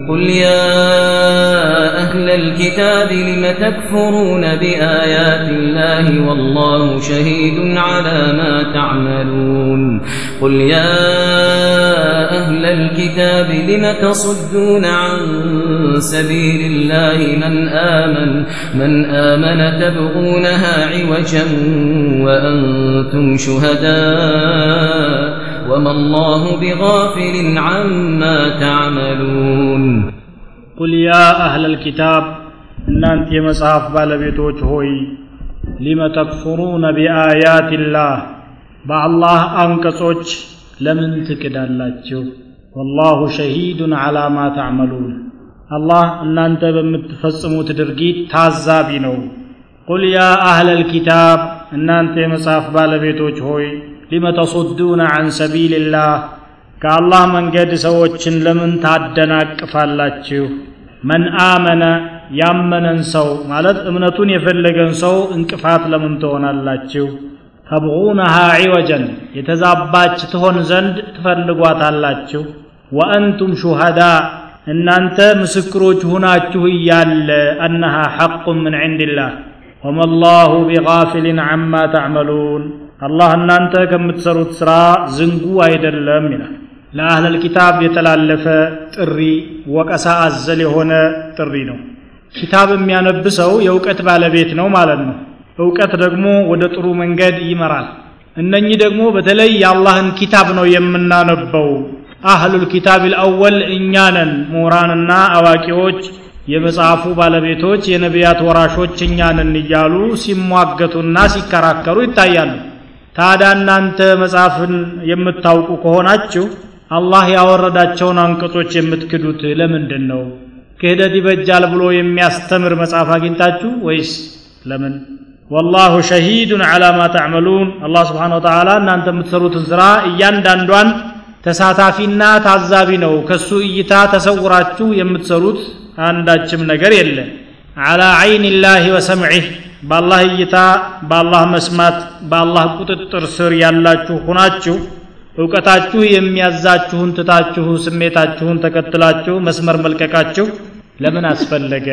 قل يا أهل الكتاب لم تكفرون بآيات الله والله شهيد على ما تعملون قل يا أهل الكتاب لم تصدون عن سبيل الله من آمن من آمن تبغونها عوجا وأنتم شهداء وما الله بغافل عما تعملون ቁል ያ አህለል ኪታብ እናንተ የመጽሐፍ ባለቤቶች ሆይ ሊመ ተክፉሩነ ቢአያትላህ በአላህ አንቀጾች ለምን ትክዳላችሁ ወላሁ ሸሂዱን ዓላ ማ ተዕመሉን አላህ እናንተ በምትፈጽሙት ድርጊት ታዛቢ ነው ቁል ያ አህለል ኪታብ እናንተ የመጽሐፍ ባለቤቶች ሆይ لم تصدون عن سبيل الله؟ كالله من قد سوتشن لمن تعدنا كفالاتشو من آمن يامن انسو. مالت امنتون يفلق انسو انكفات لمن تونا اللاتشو. تبغونها عوجا. يتزاباتش تهون زند تفلقوات اللاتشو. وأنتم شهداء. إن أنت مسكروج هنا تهيا أنها حق من عند الله. وما الله بغافل عما تعملون. አላህ እናንተ ከምትሰሩት ሥራ ዝንጉ አይደለም ይላል። ለአህለል ኪታብ የተላለፈ ጥሪ ወቀሳ አዘል የሆነ ጥሪ ነው። ኪታብ የሚያነብ ሰው የእውቀት ባለቤት ነው ማለት ነው። እውቀት ደግሞ ወደ ጥሩ መንገድ ይመራል። እነኚህ ደግሞ በተለይ የአላህን ኪታብ ነው የምናነበው። አህሉል ኪታብ ልአወል እኛ ነን። ምሁራንና አዋቂዎች የመጽሐፉ ባለቤቶች የነቢያት ወራሾች እኛ ነን እያሉ ሲሟገቱና ሲከራከሩ ይታያሉ ታዲያ እናንተ መጽሐፍን የምታውቁ ከሆናችሁ አላህ ያወረዳቸውን አንቀጾች የምትክዱት ለምንድን ነው ክህደት ይበጃል ብሎ የሚያስተምር መጽሐፍ አግኝታችሁ ወይስ ለምን? ወላሁ ሸሂዱን ዓላ ማ ተዕመሉን። አላህ ስብሓን ወተዓላ እናንተ የምትሰሩትን ሥራ እያንዳንዷን ተሳታፊና ታዛቢ ነው። ከሱ እይታ ተሰውራችሁ የምትሰሩት አንዳችም ነገር የለ ዓላ ዐይን ላህ ወሰምዒህ በአላህ እይታ በአላህ መስማት በአላህ ቁጥጥር ስር ያላችሁ ሁናችሁ እውቀታችሁ የሚያዛችሁን ትታችሁ ስሜታችሁን ተከትላችሁ መስመር መልቀቃችሁ ለምን አስፈለገ?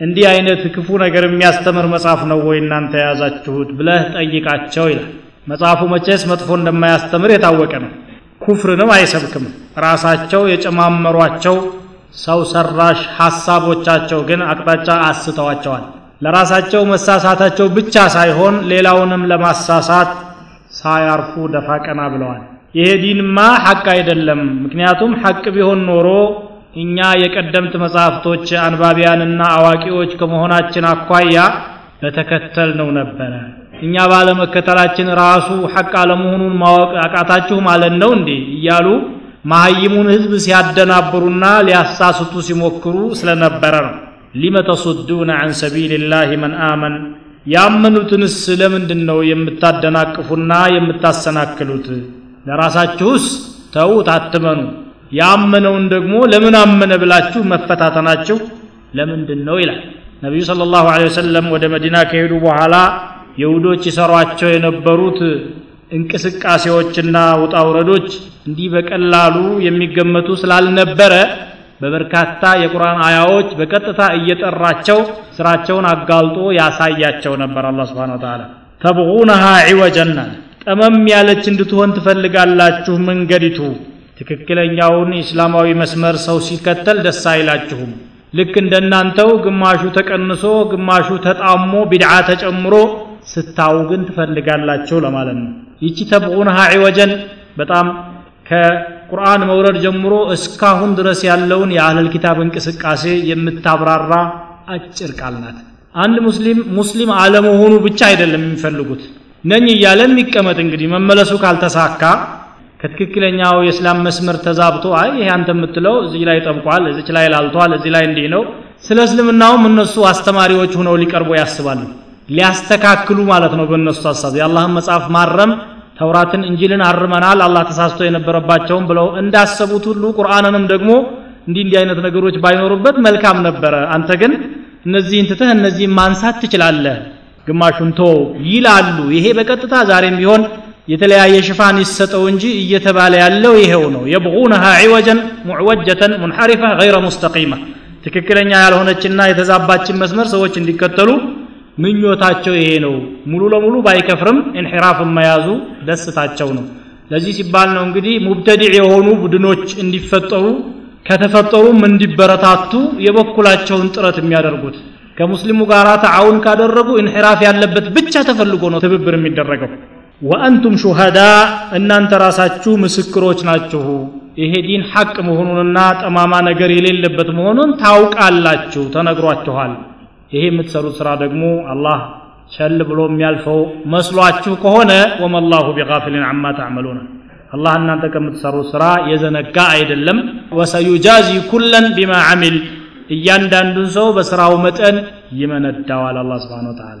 እንዲህ አይነት ክፉ ነገር የሚያስተምር መጽሐፍ ነው ወይ እናንተ የያዛችሁት ብለህ ጠይቃቸው ይላል። መጽሐፉ መቼስ መጥፎ እንደማያስተምር የታወቀ ነው። ኩፍርንም አይሰብክም። ራሳቸው የጨማመሯቸው ሰው ሰራሽ ሐሳቦቻቸው ግን አቅጣጫ አስተዋቸዋል ለራሳቸው መሳሳታቸው ብቻ ሳይሆን ሌላውንም ለማሳሳት ሳያርፉ ደፋ ቀና ብለዋል። ይሄ ዲንማ ሐቅ አይደለም። ምክንያቱም ሐቅ ቢሆን ኖሮ እኛ የቀደምት መጻሕፍቶች አንባቢያንና አዋቂዎች ከመሆናችን አኳያ በተከተል ነው ነበረ። እኛ ባለመከተላችን ራሱ ሐቅ አለመሆኑን ማወቅ አቃታችሁ ማለት ነው እንዴ? እያሉ መሀይሙን ህዝብ ሲያደናብሩና ሊያሳስቱ ሲሞክሩ ስለነበረ ነው ሊመ ተሱዱነ ዐን ሰቢልላህ መን አመን? ያመኑትንስ ለምንድን ነው የምታደናቅፉና የምታሰናክሉት? ለራሳችሁስ ተዉት አትመኑ ያመነውን ደግሞ ለምን አመነ ብላችሁ መፈታተናችሁ ለምንድን ነው ይላል። ነቢዩ ስለ ላሁ ወሰለም ወደ መዲና ከሄዱ በኋላ የሁዶች ይሰሯቸው የነበሩት እንቅስቃሴዎችና ውጣውረዶች እንዲህ በቀላሉ የሚገመቱ ስላልነበረ በበርካታ የቁርአን አያዎች በቀጥታ እየጠራቸው ስራቸውን አጋልጦ ያሳያቸው ነበር አላህ Subhanahu Wa Ta'ala ተብغونها عوجا ጠመም ያለች እንድትሆን ትፈልጋላችሁ መንገዲቱ። ትክክለኛውን እስላማዊ መስመር ሰው ሲከተል ደስ አይላችሁም። ልክ እንደናንተው ግማሹ ተቀንሶ ግማሹ ተጣሞ ቢድዓ ተጨምሮ ስታው ግን ትፈልጋላችሁ ለማለት ነው። ይቺ ተብغونها عوجا በጣም ከቁርአን መውረድ ጀምሮ እስካሁን ድረስ ያለውን የአህለል ኪታብ እንቅስቃሴ የምታብራራ አጭር ቃል ናት። አንድ ሙስሊም ሙስሊም አለመሆኑ ብቻ አይደለም የሚፈልጉት። ነኝ እያለ የሚቀመጥ እንግዲህ መመለሱ ካልተሳካ ከትክክለኛው የእስላም መስመር ተዛብቶ አይ ይሄ አንተ የምትለው እዚህ ላይ ጠብቋል እዚች ላይ ላልቷል እዚህ ላይ እንዲህ ነው። ስለ እስልምናውም እነሱ አስተማሪዎች ሁነው ሊቀርቡ ያስባሉ። ሊያስተካክሉ ማለት ነው በእነሱ ሀሳብ። የአላህን መጽሐፍ ማረም ተውራትን እንጂልን አርመናል አላህ ተሳስቶ የነበረባቸውም ብለው እንዳሰቡት ሁሉ ቁርአንንም ደግሞ እንዲህ እንዲህ አይነት ነገሮች ባይኖሩበት መልካም ነበረ አንተ ግን እነዚህን ትተህ እነዚህን ማንሳት ትችላለህ ግማሹን ቶ ይላሉ ይሄ በቀጥታ ዛሬም ቢሆን የተለያየ ሽፋን ይሰጠው እንጂ እየተባለ ያለው ይሄው ነው የብغونها عوجا معوجة منحرفة غير مستقيمة ትክክለኛ ያልሆነችና የተዛባችን መስመር ሰዎች እንዲከተሉ ምኞታቸው ይሄ ነው። ሙሉ ለሙሉ ባይከፍርም ኢንሒራፍን መያዙ ደስታቸው ነው። ለዚህ ሲባል ነው እንግዲህ ሙብተዲዕ የሆኑ ቡድኖች እንዲፈጠሩ ከተፈጠሩም እንዲበረታቱ የበኩላቸውን ጥረት የሚያደርጉት። ከሙስሊሙ ጋር ተዓውን ካደረጉ ኢንሒራፍ ያለበት ብቻ ተፈልጎ ነው ትብብር የሚደረገው። ወአንቱም ሹሃዳ እናንተ ራሳችሁ ምስክሮች ናችሁ። ይሄ ዲን ሐቅ መሆኑንና ጠማማ ነገር የሌለበት መሆኑን ታውቃላችሁ ተነግሯችኋል ይሄ የምትሰሩት ስራ ደግሞ አላህ ቸል ብሎ የሚያልፈው መስሏችሁ ከሆነ ወመላሁ ቢጋፊልን አማ ተዕመሉን። አላህ እናንተ ከምትሰሩት ስራ የዘነጋ አይደለም። ወሰዩጃዚ ኩለን ቢማ አሚል እያንዳንዱን ሰው በስራው መጠን ይመነዳዋል አላህ ስብሓን ወተዓላ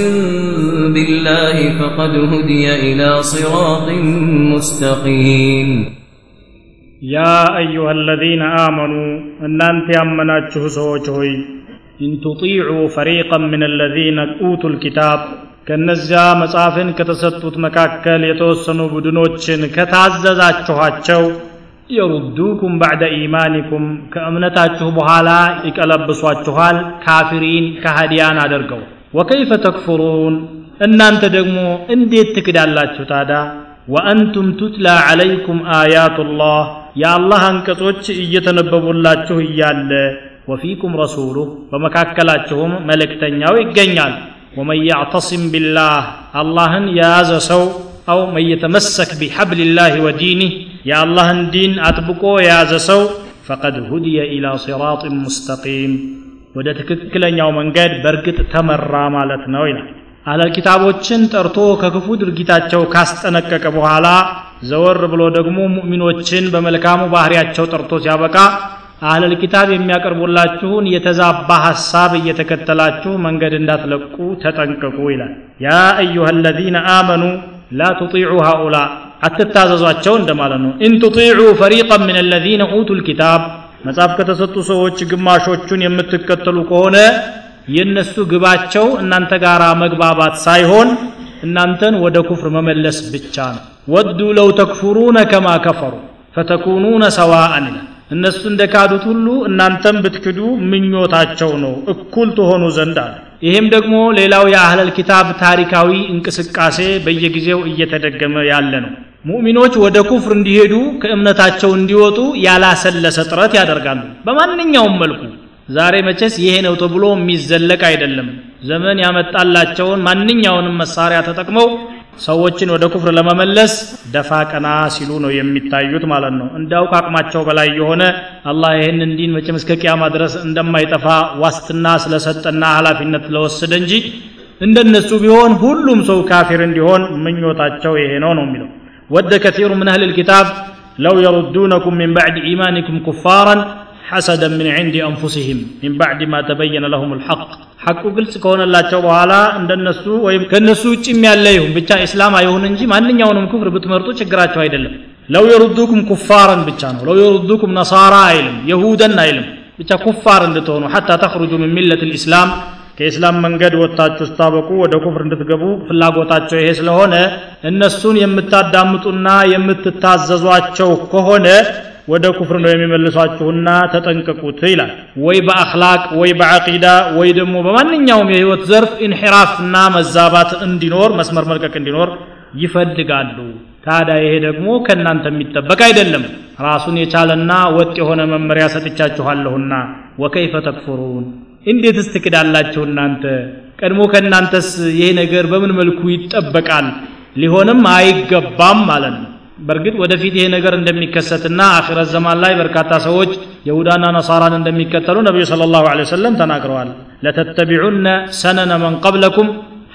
بالله فقد هدي إلى صراط مستقيم يا أيها الذين آمنوا أن أنت أمناتشه سوچهوي إن تطيعوا فريقا من الذين أوتوا الكتاب ከነዚያ መጽሐፍን ከተሰጡት መካከል የተወሰኑ ቡድኖችን ከታዘዛችኋቸው የሩዱኩም ባዕደ ኢማኒኩም ከእምነታችሁ በኋላ ይቀለብሷችኋል ካፊሪን ከሃዲያን አድርገው ወከይፈ ተክፍሩን እናንተ ደግሞ እንዴት ትክዳላችሁ ታዳ ወአንቱም ቱትላ ዓለይኩም አያቱላህ የአላህ አንቀጾች እየተነበቡላችሁ እያለ ወፊኩም ረሱሉህ በመካከላችሁም መልእክተኛው ይገኛል ወመን ያዕተሲም ቢላህ አላህን የያዘ ሰው አው መን የተመሰክ ቢሐብልላህ ወዲኒህ የአላህን ዲን አጥብቆ የያዘ ሰው ፈቀድ ሁድየ ኢላ ሲራጥ ሙስተቂም ወደ ትክክለኛው መንገድ በእርግጥ ተመራ ማለት ነው ይላል። አህለል ኪታቦችን ጠርቶ ከክፉ ድርጊታቸው ካስጠነቀቀ በኋላ ዘወር ብሎ ደግሞ ሙእሚኖችን በመልካሙ ባህሪያቸው ጠርቶ ሲያበቃ አህለል ኪታብ የሚያቀርቡላችሁን የተዛባ ሐሳብ እየተከተላችሁ መንገድ እንዳትለቁ ተጠንቀቁ ይላል። يا أيها الذين آمنوا لا تطيعوا هؤلاء አትታዘዟቸው እንደማለት ነው። إن تطيعوا فريقا من الذين أوتوا الكتاب መጽሐፍ ከተሰጡ ሰዎች ግማሾቹን የምትከተሉ ከሆነ የእነሱ ግባቸው እናንተ ጋር መግባባት ሳይሆን እናንተን ወደ ኩፍር መመለስ ብቻ ነው። ودوا لو تكفرون كما كفروا فتكونون سواء ይላል። እነሱ እንደካዱት ሁሉ እናንተም ብትክዱ ምኞታቸው ነው እኩል ትሆኑ ዘንድ አለ። ይህም ደግሞ ሌላው የአህለል ኪታብ ታሪካዊ እንቅስቃሴ በየጊዜው እየተደገመ ያለ ነው ሙእሚኖች ወደ ኩፍር እንዲሄዱ ከእምነታቸው እንዲወጡ ያላሰለሰ ጥረት ያደርጋሉ። በማንኛውም መልኩ። ዛሬ መቼስ ይሄ ነው ተብሎ የሚዘለቅ አይደለም። ዘመን ያመጣላቸውን ማንኛውንም መሳሪያ ተጠቅመው ሰዎችን ወደ ኩፍር ለመመለስ ደፋ ቀና ሲሉ ነው የሚታዩት ማለት ነው። እንዳው ከአቅማቸው በላይ የሆነ አላህ ይህንን ዲን መቼም እስከ ቅያማ ድረስ እንደማይጠፋ ዋስትና ስለሰጠና ኃላፊነት ስለወሰደ እንጂ እንደነሱ ቢሆን ሁሉም ሰው ካፊር እንዲሆን ምኞታቸው ይሄ ነው ነው የሚለው ود كثير من أهل الكتاب لو يردونكم من بعد إيمانكم كفارا حسدا من عند أنفسهم من بعد ما تبين لهم الحق حق قلت كون الله በኋላ እንደነሱ ወይም ከነሱ ውጭ ያለ ይሁን ብቻ እስላም አይሁን እንጂ ማንኛውንም ኩፍር ብትመርጡ ችግራቸው አይደለም ለው የሩዱኩም ኩፋረን ብቻ ነው ለው የሩዱኩም ነሳራ አይልም የሁደን አይልም ብቻ ኩፋር እንድትሆኑ ሐታ ተኽሩጁ ምን ሚለት ልእስላም ከኢስላም መንገድ ወጥታችሁ ስታበቁ ወደ ኩፍር እንድትገቡ ፍላጎታቸው ይሄ ስለሆነ እነሱን የምታዳምጡና የምትታዘዟቸው ከሆነ ወደ ኩፍር ነው የሚመልሷችሁና ተጠንቀቁት ይላል። ወይ በአክላቅ ወይ በዓቂዳ ወይ ደግሞ በማንኛውም የህይወት ዘርፍ ኢንሒራፍና መዛባት እንዲኖር መስመር መልቀቅ እንዲኖር ይፈልጋሉ። ታዲያ ይሄ ደግሞ ከእናንተ የሚጠበቅ አይደለም። ራሱን የቻለና ወጥ የሆነ መመሪያ ሰጥቻችኋለሁና። ወከይፈ ተክፍሩን እንዴትስ ትክዳላችሁ እናንተ ቀድሞ ከእናንተስ ይሄ ነገር በምን መልኩ ይጠበቃል ሊሆንም አይገባም ማለት ነው በእርግጥ ወደፊት ይሄ ነገር እንደሚከሰትና አኺረት ዘማን ላይ በርካታ ሰዎች የሁዳና ነሳራን እንደሚከተሉ ነቢዩ ስለ ላሁ ለ ወሰለም ተናግረዋል ለተተቢዑነ ሰነነ መን ቀብለኩም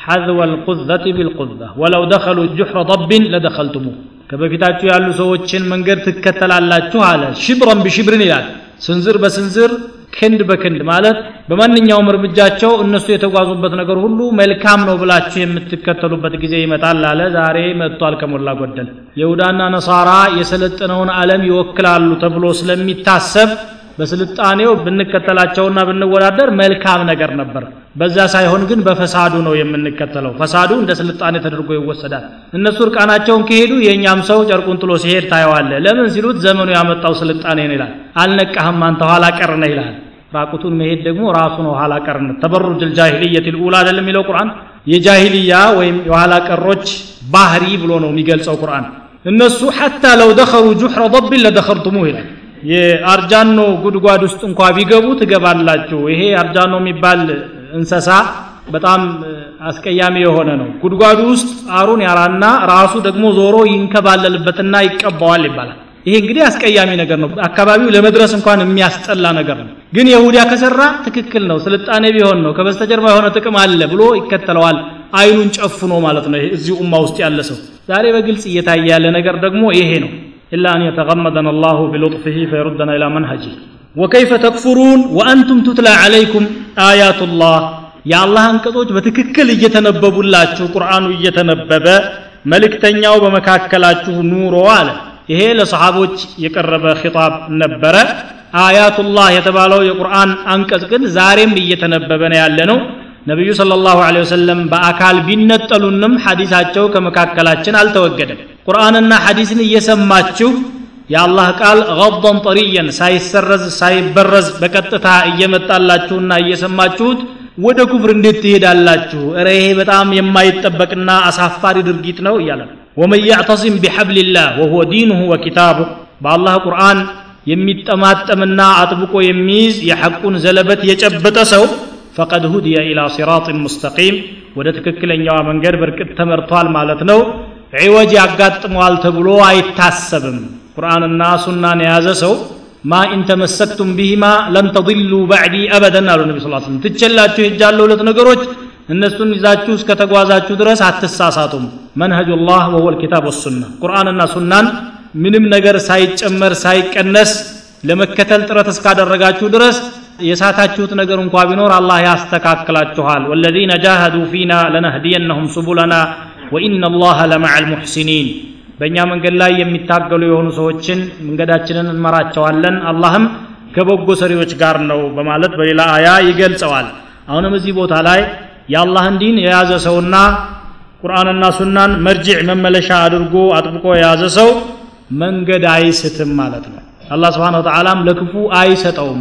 حذو القذة بالقذة ولو دخلوا جحر ضب لدخلتموه ከበፊታችሁ ያሉ ሰዎችን መንገድ ትከተላላችሁ አለ ሽብረን ብሽብርን ይላል ስንዝር በስንዝር ክንድ በክንድ ማለት በማንኛውም እርምጃቸው እነሱ የተጓዙበት ነገር ሁሉ መልካም ነው ብላችሁ የምትከተሉበት ጊዜ ይመጣል አለ። ዛሬ መጥቷል ከሞላ ጎደል። ይሁዳና ነሳራ የሰለጠነውን ዓለም ይወክላሉ ተብሎ ስለሚታሰብ በስልጣኔው ብንከተላቸውና ብንወዳደር መልካም ነገር ነበር። በዛ ሳይሆን ግን በፈሳዱ ነው የምንከተለው። ፈሳዱ እንደ ስልጣኔ ተደርጎ ይወሰዳል። እነሱ እርቃናቸውን ከሄዱ የእኛም ሰው ጨርቁን ጥሎ ሲሄድ ታየዋለ ለምን ሲሉት ዘመኑ ያመጣው ስልጣኔ ነው ይላል። አልነቃህም አንተ ኋላ ቀር ይላል። ራቁቱን መሄድ ደግሞ ራሱ ነው ኋላ ቀርነት ተበሩጅ ልጃሂልየት ልኡላ አይደለም የሚለው ቁርአን? የጃሂልያ ወይም የኋላ ቀሮች ባህሪ ብሎ ነው የሚገልጸው ቁርአን። እነሱ ሐታ ለው ደኸሉ ጁሕረ ضብን ለደኸልቱሙ ይላል የአርጃኖ ጉድጓድ ውስጥ እንኳ ቢገቡ ትገባላችሁ። ይሄ አርጃኖ የሚባል እንሰሳ በጣም አስቀያሚ የሆነ ነው። ጉድጓዱ ውስጥ አሩን ያራና ራሱ ደግሞ ዞሮ ይንከባለልበትና ይቀባዋል ይባላል። ይሄ እንግዲህ አስቀያሚ ነገር ነው። አካባቢው ለመድረስ እንኳን የሚያስጠላ ነገር ነው። ግን የሁዲያ ከሰራ ትክክል ነው ስልጣኔ ቢሆን ነው ከበስተጀርባ የሆነ ጥቅም አለ ብሎ ይከተለዋል። አይኑን ጨፍኖ ማለት ነው እዚህ ኡማ ውስጥ ያለ ሰው። ዛሬ በግልጽ እየታየ ያለ ነገር ደግሞ ይሄ ነው إلا أن يتغمدنا الله بلطفه فيردنا إلى منهجه وكيف تكفرون وأنتم تتلى عليكم آيات الله يا الله أنكتوج بتككل يتنبب الله القرآن يتنبب ملك تنياو بمكاكلاته نور وعلى ይሄ ለሰሓቦች የቀረበ ኺጣብ ነበረ አያቱላህ የተባለው የቁርአን አንቀጽ ግን ዛሬም እየተነበበ ነው ያለ ነው ነቢዩ ሰለላሁ ዐለይሂ ወሰለም በአካል ቢነጠሉንም ሐዲሳቸው ከመካከላችን አልተወገደም ቁርአንና ሐዲስን እየሰማችሁ የአላህ ቃል ገضን ጠሪየን ሳይሰረዝ ሳይበረዝ በቀጥታ እየመጣላችሁና እየሰማችሁት ወደ ኩፍር እንዴት ትሄዳላችሁ? እረ ይሄ በጣም የማይጠበቅና አሳፋሪ ድርጊት ነው እያለ ወመን ያዕተሲም ቢሐብልላህ ወሁወ ዲኑሁ ወኪታቡህ በአላህ ቁርአን የሚጠማጠምና አጥብቆ የሚይዝ የሐቁን ዘለበት የጨበጠ ሰው فقد هدي إلى صراط مستقيم ወደ ትክክለኛዋ መንገድ በርግጥ ተመርቷል ማለት ነው عوج ያጋጥመዋል ተብሎ አይታሰብም። ቁርአንና ሱናን የያዘ ሰው ما إن تمسكتم بهما لن تضلوا بعدي أبدا አሉ ነቢ ስ ስለም ትቸላችሁ ሄጃለሁ ሁለት ነገሮች እነሱን ይዛችሁ እስከተጓዛችሁ ድረስ አትሳሳቱም። منهج الله وهو الكتاب والسنة። ቁርአንና ሱናን ምንም ነገር ሳይጨመር ሳይቀነስ ለመከተል ጥረት እስካደረጋችሁ ድረስ የሳታችሁት ነገር እንኳ ቢኖር አላህ ያስተካክላችኋል። ወለዚነ ጃሃዱ ፊና ለነህዲየነሁም ሱቡለና ወኢነ አላህ ለመዓ ልሙሕሲኒን በእኛ መንገድ ላይ የሚታገሉ የሆኑ ሰዎችን መንገዳችንን እንመራቸዋለን። አላህም ከበጎ ሰሪዎች ጋር ነው በማለት በሌላ አያ ይገልጸዋል። አሁንም እዚህ ቦታ ላይ የአላህን ዲን የያዘ ሰውና ቁርአንና ሱናን መርጅዕ መመለሻ አድርጎ አጥብቆ የያዘ ሰው መንገድ አይስትም ማለት ነው። አላህ ስብሓን ወተዓላም ለክፉ አይሰጠውም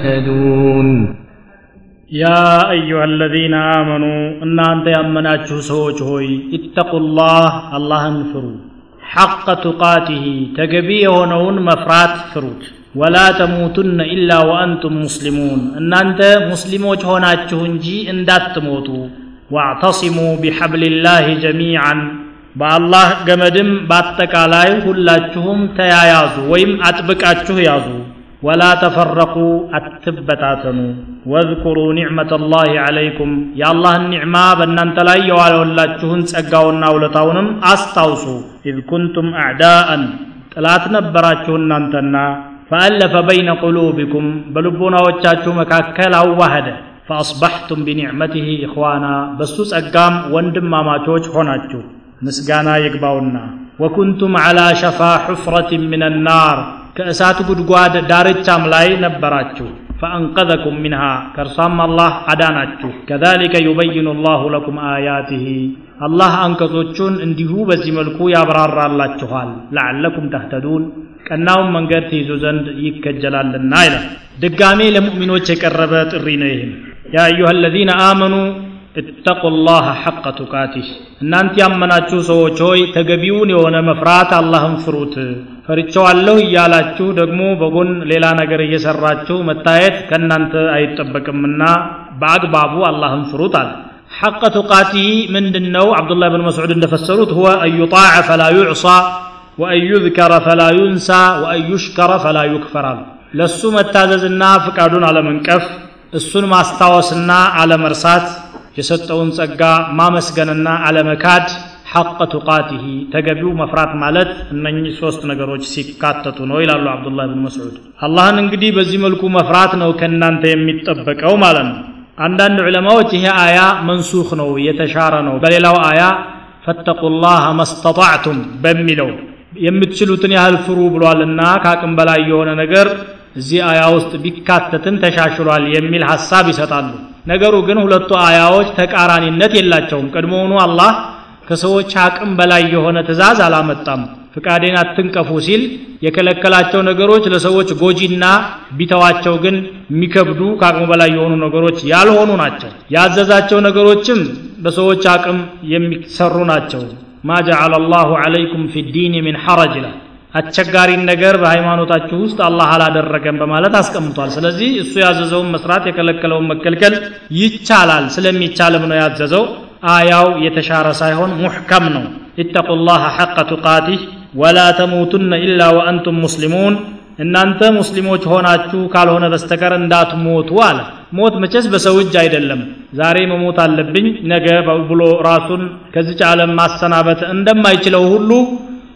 يهتدون يا أيها الذين آمنوا إن أنت يأمناتشو سوج هوي اتقوا الله الله انفروا حق تقاته تقبيه هون مفرات فروت ولا تموتن إلا وأنتم مسلمون إن أنت مسلموج هوناتشو انجي إن دات تموتوا واعتصموا بحبل الله جميعا በአላህ ገመድም በአጠቃላይ ሁላችሁም ተያያዙ ወይም አጥብቃችሁ ያዙ ولا تفرقوا አትበታተኑ واذكروا نعمة الله عليكم የአላህን ኒዕማ በእናንተ ላይ የዋለወላችሁን ጸጋውና ውለታውንም አስታውሱ إذ كنتم أعداء ጠላት ነበራችሁ እናንተና ፈአለፈ በይነ ቁሉቢኩም በልቦናዎቻችሁ መካከል አዋህደ ፈአስባሕቱም ቢኒዕመቲህ ኢኽዋና በሱ ጸጋም ወንድማማቾች ሆናችሁ ምስጋና ይግባውና ወኩንቱም ዓላ ሸፋ ሑፍረትን ምን ናር ከእሳት ጉድጓድ ዳርቻም ላይ ነበራችሁ ፈአንቀዘኩም ሚንሃ ከእርሷም አላህ አዳናችሁ ከዛሊከ ዩበይኑ ላሁ ለኩም አያትህ አላህ አንቀጾቹን እንዲሁ በዚህ መልኩ ያብራራላችኋል ለዓለኩም ተህተዱን ቀናውን መንገድ ትይዙ ዘንድ ይከጀላልና ይላል ድጋሜ ለሙእሚኖች የቀረበ ጥሪ ነው ይህም ያ አዩሃ አለዚነ አመኑ እተቁ ላህ ሐቀ ቱቃቲህ እናንተ ያመናችሁ ሰዎች ሆይ ተገቢውን የሆነ መፍራት አላህን ፍሩት ፈርቸዋለሁ እያላችሁ ደግሞ በጎን ሌላ ነገር እየሰራችሁ መታየት ከእናንተ አይጠበቅምና በአግባቡ አላህን ፍሩት አለ ሐቀ ቱቃቲህ ምንድን ነው አብዱላህ ብን መስዑድ እንደፈሰሩት ሁወ አን ዩጣዕ ፈላ ዩዕሳ ወአን ዩዝከረ ፈላ ዩንሳ ወአን ዩሽከረ ፈላ ዩክፈር አሉ ለእሱ መታዘዝና ፍቃዱን አለመንቀፍ እሱን ማስታወስና አለመርሳት የሰጠውን ጸጋ ማመስገንና አለመካድ ሐቀ ቱቃቲህ ተገቢው መፍራት ማለት እነኚህ ሶስት ነገሮች ሲካተቱ ነው ይላሉ አብዱላህ ብን መስዑድ። አላህን እንግዲህ በዚህ መልኩ መፍራት ነው ከእናንተ የሚጠበቀው ማለት ነው። አንዳንድ ዑለማዎች ይሄ አያ መንሱኽ ነው የተሻረ ነው። በሌላው አያ ፈተቁላህ መስተጣዕቱም በሚለው የምትችሉትን ያህል ፍሩ ብሏልና ከአቅም በላይ የሆነ ነገር እዚህ አያ ውስጥ ቢካተትም ተሻሽሏል የሚል ሐሳብ ይሰጣሉ ነገሩ ግን ሁለቱ አያዎች ተቃራኒነት የላቸውም። ቀድሞውኑ አላህ ከሰዎች አቅም በላይ የሆነ ትእዛዝ አላመጣም። ፍቃዴን አትንቀፉ ሲል የከለከላቸው ነገሮች ለሰዎች ጎጂና ቢተዋቸው ግን የሚከብዱ ከአቅሙ በላይ የሆኑ ነገሮች ያልሆኑ ናቸው። ያዘዛቸው ነገሮችም በሰዎች አቅም የሚሰሩ ናቸው። ማ ጀዓለ አላሁ ዐለይኩም ፊ ዲን ሚን ሐረጅ ይላል አስቸጋሪን ነገር በሃይማኖታችሁ ውስጥ አላህ አላደረገም በማለት አስቀምጧል። ስለዚህ እሱ ያዘዘውን መስራት የከለከለውን መከልከል ይቻላል ስለሚቻልም ነው ያዘዘው። አያው የተሻረ ሳይሆን ሙሕከም ነው። ኢተቁላህ ሐቀ ቱቃቲህ ወላ ተሙቱነ ኢላ ወአንቱም ሙስሊሙን። እናንተ ሙስሊሞች ሆናችሁ ካልሆነ በስተቀር እንዳትሞቱ አለ። ሞት መቼስ በሰው እጅ አይደለም። ዛሬ መሞት አለብኝ ነገ ብሎ ራሱን ከዚች ዓለም ማሰናበት እንደማይችለው ሁሉ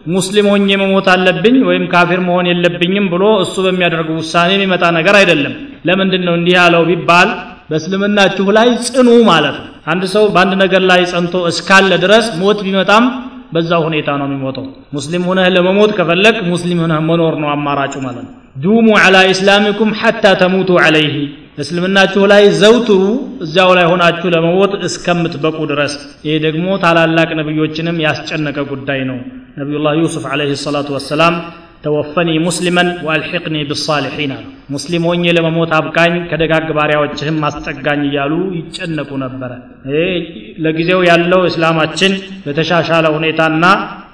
ሙስሊም ሆኜ መሞት አለብኝ ወይም ካፊር መሆን የለብኝም ብሎ እሱ በሚያደርገው ውሳኔ የሚመጣ ነገር አይደለም። ለምንድን ነው እንዲህ ያለው ቢባል በእስልምናችሁ ላይ ጽኑ ማለት ነው። አንድ ሰው በአንድ ነገር ላይ ጸንቶ እስካለ ድረስ ሞት ቢመጣም በዛው ሁኔታ ነው የሚሞተው። ሙስሊም ሆነህ ለመሞት ከፈለግ ሙስሊም ሆነህ መኖር ነው አማራጩ ማለት ነው። ዱሙ ዐላ ኢስላሚኩም ሐታ ተሙቱ ዐለይህ እስልምናችሁ ላይ ዘውትሩ እዚያው ላይ ሆናችሁ ለመሞት እስከምትበቁ ድረስ ይሄ ደግሞ ታላላቅ ነቢዮችንም ያስጨነቀ ጉዳይ ነው። ነቢዩላህ ዩሱፍ ዐለይሂ ሰላቱ ወሰላም ተወፈኒ ሙስሊመን ወአልሒቅኒ ብሳሊሒን አሉ። ሙስሊም ሆኜ ለመሞት አብቃኝ ከደጋግ ባሪያዎችህም ማስጠጋኝ እያሉ ይጨነቁ ነበረ። ለጊዜው ያለው እስላማችን በተሻሻለ ሁኔታና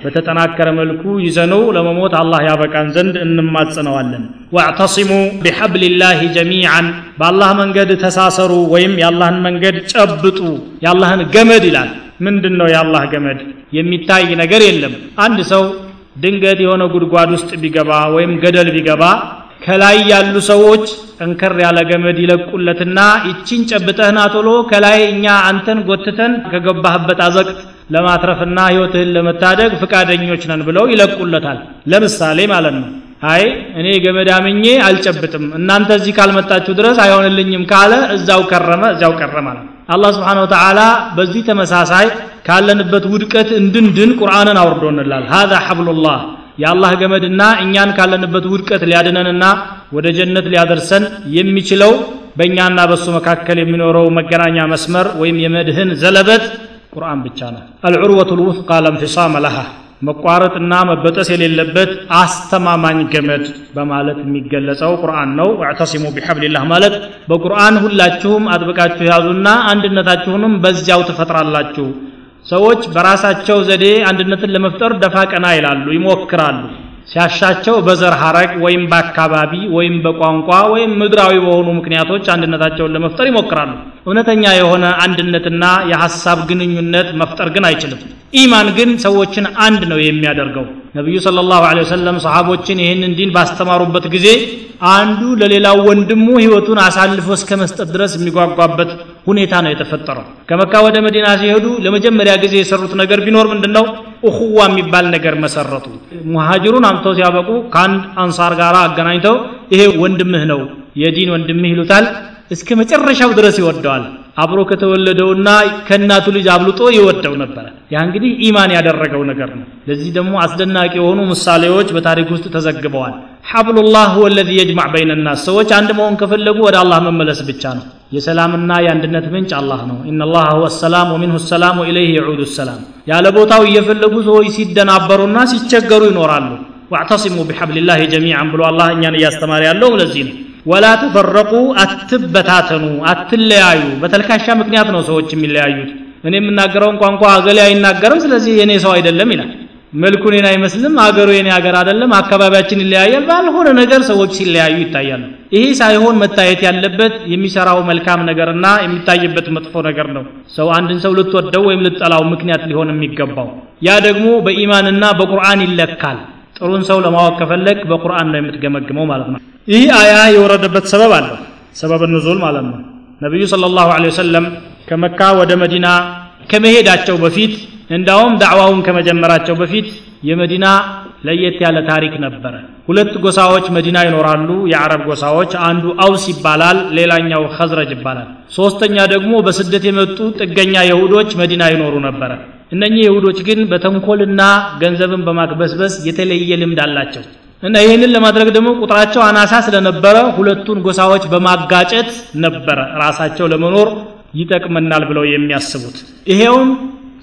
በተጠናከረ መልኩ ይዘነው ለመሞት አላህ ያበቃን ዘንድ እንማጽነዋለን ዋዕተሲሙ ቢሐብሊላህ ጀሚዓን በአላህ መንገድ ተሳሰሩ ወይም የአላህን መንገድ ጨብጡ የአላህን ገመድ ይላል። ምንድን ነው የአላህ ገመድ? የሚታይ ነገር የለም። አንድ ሰው ድንገት የሆነ ጉድጓድ ውስጥ ቢገባ ወይም ገደል ቢገባ ከላይ ያሉ ሰዎች ጠንከር ያለ ገመድ ይለቁለትና ይቺን ጨብጠህና ቶሎ ከላይ እኛ አንተን ጎትተን ከገባህበት አዘቅት ለማትረፍና ህይወትህን ለመታደግ ፍቃደኞች ነን ብለው ይለቁለታል። ለምሳሌ ማለት ነው። አይ እኔ ገመድ አምኜ አልጨብጥም እናንተ እዚህ ካልመጣችሁ ድረስ አይሆንልኝም ካለ እዛው ከረመ እዚያው ቀረ ማለት አላህ ስብሓን ወተዓላ በዚህ ተመሳሳይ ካለንበት ውድቀት እንድንድን ቁርአንን አውርዶንላል። ሀዛ ሐብሉላህ የአላህ ገመድና እኛን ካለንበት ውድቀት ሊያድነንና ወደ ጀነት ሊያደርሰን የሚችለው በእኛና በእሱ መካከል የሚኖረው መገናኛ መስመር ወይም የመድህን ዘለበት ቁርአን ብቻ ነው። አልዑርወቱ ልውፍቃ ለንፊሳመ ለሃ መቋረጥና መበጠስ የሌለበት አስተማማኝ ገመድ በማለት የሚገለጸው ቁርአን ነው። ወዕተሲሙ ቢሐብሊላህ ማለት በቁርአን ሁላችሁም አጥብቃችሁ ያዙና አንድነታችሁንም በዚያው ትፈጥራላችሁ። ሰዎች በራሳቸው ዘዴ አንድነትን ለመፍጠር ደፋ ቀና ይላሉ ይሞክራሉ ሲያሻቸው በዘር ሐረግ ወይም በአካባቢ ወይም በቋንቋ ወይም ምድራዊ በሆኑ ምክንያቶች አንድነታቸውን ለመፍጠር ይሞክራሉ። እውነተኛ የሆነ አንድነትና የሐሳብ ግንኙነት መፍጠር ግን አይችልም። ኢማን ግን ሰዎችን አንድ ነው የሚያደርገው። ነቢዩ ስለ ላሁ ወሰለም ሰሓቦችን ይህንን ዲን ባስተማሩበት ጊዜ አንዱ ለሌላው ወንድሙ ህይወቱን አሳልፎ እስከ መስጠት ድረስ የሚጓጓበት ሁኔታ ነው የተፈጠረው። ከመካ ወደ መዲና ሲሄዱ ለመጀመሪያ ጊዜ የሰሩት ነገር ቢኖር ምንድን ነው እኹዋ የሚባል ነገር መሰረቱ። ሙሃጅሩን አምተው ሲያበቁ ከአንድ አንሳር ጋር አገናኝተው ይሄ ወንድምህ ነው የዲን ወንድምህ ይሉታል። እስከ መጨረሻው ድረስ ይወደዋል። አብሮ ከተወለደውና ከእናቱ ልጅ አብልጦ ይወደው ነበረ። ያ እንግዲህ ኢማን ያደረገው ነገር ነው። ለዚህ ደግሞ አስደናቂ የሆኑ ምሳሌዎች በታሪክ ውስጥ ተዘግበዋል። ሐብሉላህ ሁወ ለዚ የጅማዕ በይነ ናስ ሰዎች አንድ መሆን ከፈለጉ ወደ አላህ መመለስ ብቻ ነው የሰላምና የአንድነት ምንጭ አላህ ነው። ኢነላህ ሁወ ሰላም ወሚንሁ ሰላም ወኢለይህ የዑዱ ሰላም። ያለ ቦታው እየፈለጉ ሰዎች ሲደናበሩና ሲቸገሩ ይኖራሉ። ዋዕተሲሙ ቢሐብሊላህ ጀሚዓን ብሎ አላህ እኛን እያስተማረ ያለው ለዚህ ነው። ወላ ተፈረቁ አትበታተኑ አትለያዩ። በተልካሻ ምክንያት ነው ሰዎች የሚለያዩት። እኔ የምናገረውን ቋንቋ አገሌ አይናገርም ስለዚህ የኔ ሰው አይደለም ይላል መልኩ እኔን አይመስልም አገሩ የኔ ሀገር አይደለም አካባቢያችን ይለያያል ባልሆነ ነገር ሰዎች ሲለያዩ ይታያሉ። ይሄ ሳይሆን መታየት ያለበት የሚሰራው መልካም ነገርና የሚታይበት መጥፎ ነገር ነው። ሰው አንድን ሰው ልትወደው ወይም ልትጠላው ምክንያት ሊሆን የሚገባው። ያ ደግሞ በኢማንና በቁርአን ይለካል። ጥሩን ሰው ለማወቅ ከፈለግ በቁርአን ነው የምትገመግመው ማለት ነው። ይህ አያ የወረደበት ሰበብ አለው ሰበብ ንዙል ማለት ነው። ነቢዩ ስለ ላሁ ወሰለም ከመካ ወደ መዲና ከመሄዳቸው በፊት እንዳውም ዳዕዋውን ከመጀመራቸው በፊት የመዲና ለየት ያለ ታሪክ ነበረ። ሁለት ጎሳዎች መዲና ይኖራሉ። የአረብ ጎሳዎች አንዱ አውስ ይባላል ሌላኛው ኸዝረጅ ይባላል። ሶስተኛ ደግሞ በስደት የመጡ ጥገኛ የሁዶች መዲና ይኖሩ ነበረ። እነኚህ ይሁዶች ግን በተንኮልና ገንዘብን በማክበስበስ የተለየ ልምድ አላቸው። እና ይህንን ለማድረግ ደግሞ ቁጥራቸው አናሳ ስለነበረ ሁለቱን ጎሳዎች በማጋጨት ነበረ ራሳቸው ለመኖር ይጠቅመናል ብለው የሚያስቡት። ይሄውም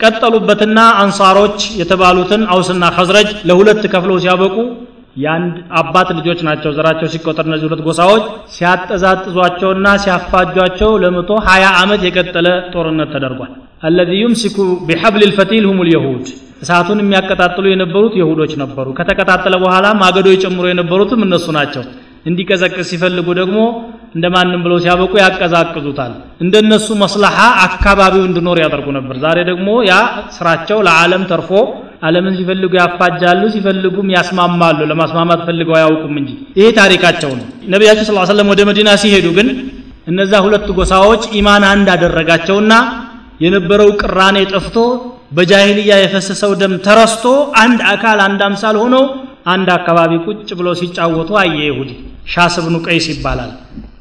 ቀጠሉበትና አንሳሮች የተባሉትን አውስና ኸዝረጅ ለሁለት ከፍለው ሲያበቁ የአንድ አባት ልጆች ናቸው። ዘራቸው ሲቆጠር እነዚህ ሁለት ጎሳዎች ሲያጠዛጥዟቸውና ሲያፋጇቸው ለመቶ ሀያ ዓመት የቀጠለ ጦርነት ተደርጓል። الذي يمسك بحبل الفتيل هم اليهود እሳቱን የሚያቀጣጥሉ የነበሩት የሁዶች ነበሩ። ከተቀጣጠለ በኋላ ማገዶ ይጨምሩ የነበሩትም እነሱ ናቸው እንዲቀዘቅዝ ሲፈልጉ ደግሞ እንደማንም ብለው ሲያበቁ ያቀዛቅዙታል። እንደነሱ መስለሓ አካባቢው እንዲኖር ያደርጉ ነበር። ዛሬ ደግሞ ያ ስራቸው ለዓለም ተርፎ ዓለምን ሲፈልጉ ያፋጃሉ ሲፈልጉም ያስማማሉ። ለማስማማት ፈልገው አያውቁም እንጂ ይሄ ታሪካቸው ነው። ነቢያችን ስ ሰለም ወደ መዲና ሲሄዱ ግን እነዛ ሁለት ጎሳዎች ኢማን አንድ አደረጋቸውና የነበረው ቅራኔ ጠፍቶ በጃሂልያ የፈሰሰው ደም ተረስቶ አንድ አካል አንድ አምሳል ሆነው አንድ አካባቢ ቁጭ ብሎ ሲጫወቱ አየ ይሁዲ ሻስ ብኑ ቀይስ ይባላል።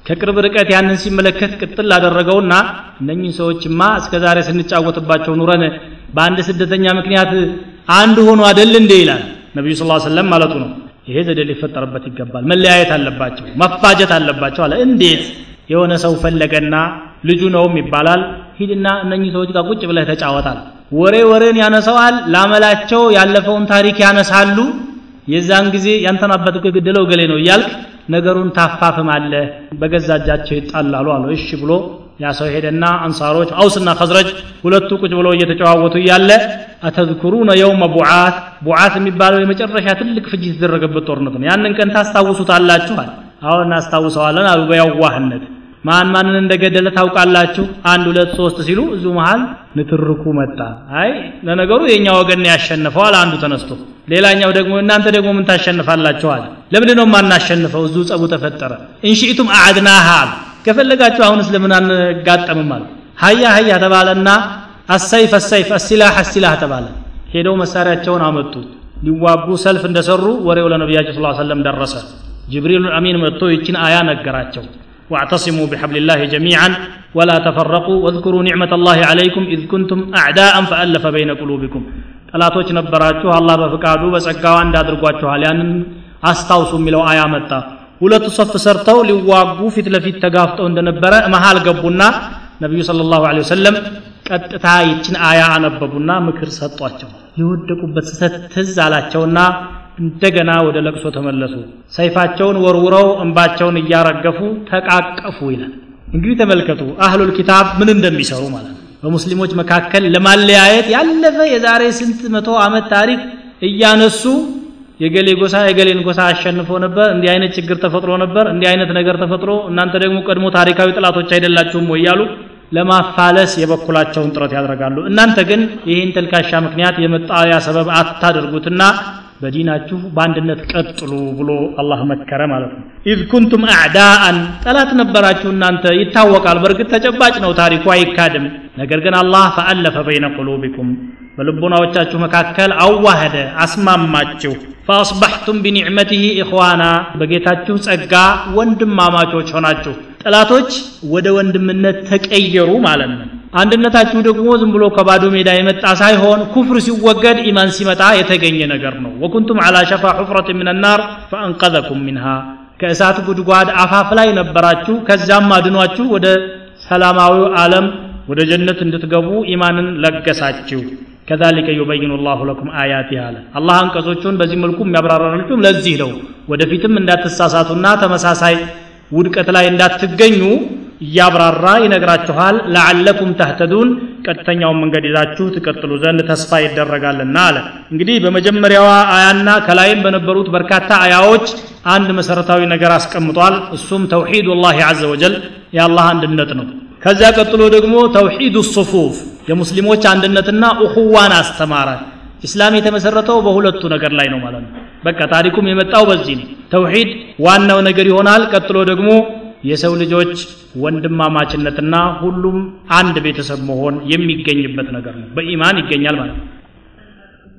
ከቅርብ ርቀት ያንን ሲመለከት ቅጥል አደረገውና እነኚህ ሰዎችማ እስከ ዛሬ ስንጫወትባቸው ኑረን በአንድ ስደተኛ ምክንያት አንድ ሆኖ አደል እንዴ ይላል ነቢዩ ስ ሰለም ማለቱ ነው። ይሄ ዘዴ ሊፈጠርበት ይገባል። መለያየት አለባቸው መፋጀት አለባቸው አለ። እንዴት? የሆነ ሰው ፈለገና ልጁ ነውም ይባላል። ሂድና እነኚህ ሰዎች ጋር ቁጭ ብለህ ተጫወታል ወሬ ወሬን ያነሰዋል ላመላቸው ያለፈውን ታሪክ ያነሳሉ የዛን ጊዜ እኮ የገደለው ገሌ ነው እያልክ ነገሩን ታፋፍማለህ በገዛ እጃቸው ይጣላሉ አለው እሺ ብሎ ያ ሰው ሄደና አንሳሮች አውስና ኸዝረጅ ሁለቱ ቁጭ ብለው እየተጨዋወቱ እያለ አተዝኩሩነ የውመ ቡዓት ቡዓት የሚባለው የመጨረሻ ትልቅ ፍጅት የተደረገበት ጦርነት ነው። ያንን ቀን ታስታውሱታላችኋል? አሁን እናስታውሰዋለን አሉ በያዋህነት ማን ማንን እንደገደለ ታውቃላችሁ? አንድ ሁለት ሶስት ሲሉ እዙ መሃል ንትርኩ መጣ። አይ ለነገሩ የኛ ወገን ያሸንፈዋል አንዱ ተነስቶ። ሌላኛው ደግሞ እናንተ ደግሞ ምን ታሸንፋላችኋል ለምንድን ነው የማናሸንፈው? እዙ ጸቡ ተፈጠረ። እንሽኢቱም አዕድናሃ ከፈለጋችሁ አሁንስ ለምን አንጋጠምም አሉ ሀያ ሀያ ተባለና አሰይፍ አሰይፍ አሲላህ አሲላህ ተባለ። ሄደው መሳሪያቸውን አመጡ። ሊዋጉ ሰልፍ እንደሰሩ ወሬው ለነቢያቸው ስ ሰለም ደረሰ። ጅብሪል አሚን መጥቶ ይችን አያ ነገራቸው واعتصموا بحبل الله جميعا ولا تفرقوا واذكروا نعمة الله عليكم إذ كنتم أعداء فألف بين قلوبكم ጠላቶች ነበራችሁ አላህ በፍቃዱ በጸጋዋ እንዳድርጓችኋል ያንን አስታውሱ የሚለው አያ መጣ ሁለቱ ሰፍ ሰርተው ሊዋጉ ፊት ለፊት ተጋፍጠው እንደነበረ መሃል ገቡና ነቢዩ ስለ ላሁ ወሰለም ቀጥታ ይችን አያ አነበቡና ምክር ሰጧቸው የወደቁበት ስህተት ትዝ አላቸውና እንደገና ወደ ለቅሶ ተመለሱ። ሰይፋቸውን ወርውረው እንባቸውን እያረገፉ ተቃቀፉ ይላል። እንግዲህ ተመልከቱ አህሉል ኪታብ ምን እንደሚሰሩ ማለት ነው። በሙስሊሞች መካከል ለማለያየት ያለፈ የዛሬ ስንት መቶ ዓመት ታሪክ እያነሱ የገሌ ጎሳ የገሌን ጎሳ አሸንፎ ነበር እንዲህ አይነት ችግር ተፈጥሮ ነበር እንዲህ አይነት ነገር ተፈጥሮ እናንተ ደግሞ ቀድሞ ታሪካዊ ጥላቶች አይደላችሁም ወይ እያሉ ለማፋለስ የበኩላቸውን ጥረት ያደርጋሉ። እናንተ ግን ይህን ተልካሻ ምክንያት የመጣያ ሰበብ አታደርጉትና በዲናችሁ በአንድነት ቀጥሉ ብሎ አላህ መከረ ማለት ነው። إذ كنتم أعداء ጠላት ነበራችሁ እናንተ ይታወቃል። በእርግጥ ተጨባጭ ነው ታሪኩ አይካድም። ነገር ግን አላህ فألف بين قلوبكم በልቦናዎቻችሁ መካከል አዋህደ አስማማችሁ። فأصبحتم بنعمته إخوانا በጌታችሁ ጸጋ ወንድማማቾች ሆናችሁ። ጠላቶች ወደ ወንድምነት ተቀየሩ ማለት ነው አንድነታችሁ ደግሞ ዝም ብሎ ከባዶ ሜዳ የመጣ ሳይሆን ኩፍር ሲወገድ ኢማን ሲመጣ የተገኘ ነገር ነው። وكنتم على شفا حفرة من النار ፈአንቀዘኩም ሚንሃ። ከእሳት ጉድጓድ አፋፍ ላይ ነበራችሁ ከዚያም አድኗችሁ ወደ ሰላማዊው ዓለም ወደ ጀነት እንድትገቡ ኢማንን ለገሳችሁ። ከዛሊከ ዩበይኑ ላሁ ለኩም አያት አለ። አላህ አንቀጾቹን በዚህ መልኩ የሚያብራራላችሁም ለዚህ ነው። ወደፊትም እንዳትሳሳቱና ተመሳሳይ ውድቀት ላይ እንዳትገኙ እያብራራ ይነግራችኋል። ለዓለኩም ተህተዱን ቀጥተኛውን መንገድ ይዛችሁ ትቀጥሉ ዘንድ ተስፋ ይደረጋልና አለ። እንግዲህ በመጀመሪያዋ አያና ከላይም በነበሩት በርካታ አያዎች አንድ መሰረታዊ ነገር አስቀምጧል። እሱም ተውሒድ ላህ አዘ ወጀል የአላህ አንድነት ነው። ከዚያ ቀጥሎ ደግሞ ተውሒድ ሱፉፍ የሙስሊሞች አንድነትና እኹዋን አስተማረ። ኢስላም የተመሰረተው በሁለቱ ነገር ላይ ነው ማለት ነው። በቃ ታሪኩም የመጣው በዚህ ነው። ተውሂድ ዋናው ነገር ይሆናል። ቀጥሎ ደግሞ የሰው ልጆች ወንድማማችነትና ሁሉም አንድ ቤተሰብ መሆን የሚገኝበት ነገር ነው። በኢማን ይገኛል ማለት ነው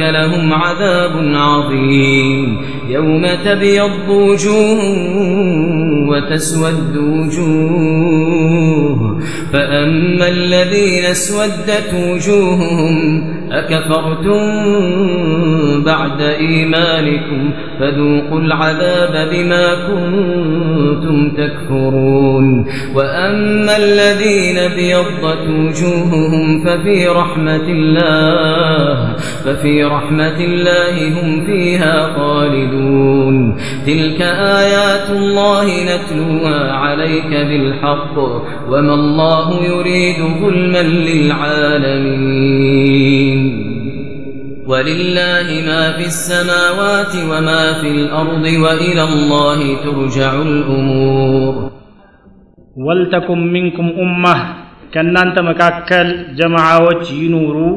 لهم عذاب عظيم. يوم تبيض وجوه وتسود وجوه فأما الذين اسودت وجوههم أكفرتم بعد إيمانكم فذوقوا العذاب بما كنتم تكفرون. وأما الذين بيضت وجوههم ففي رحمة الله ففي رحمة الله هم فيها خالدون. تلك آيات الله نتلوها عليك بالحق وما الله يريد ظلما للعالمين. ولله ما في السماوات وما في الأرض وإلى الله ترجع الأمور. ولتكن منكم أمة كننت مكاكل جماعات ينوروا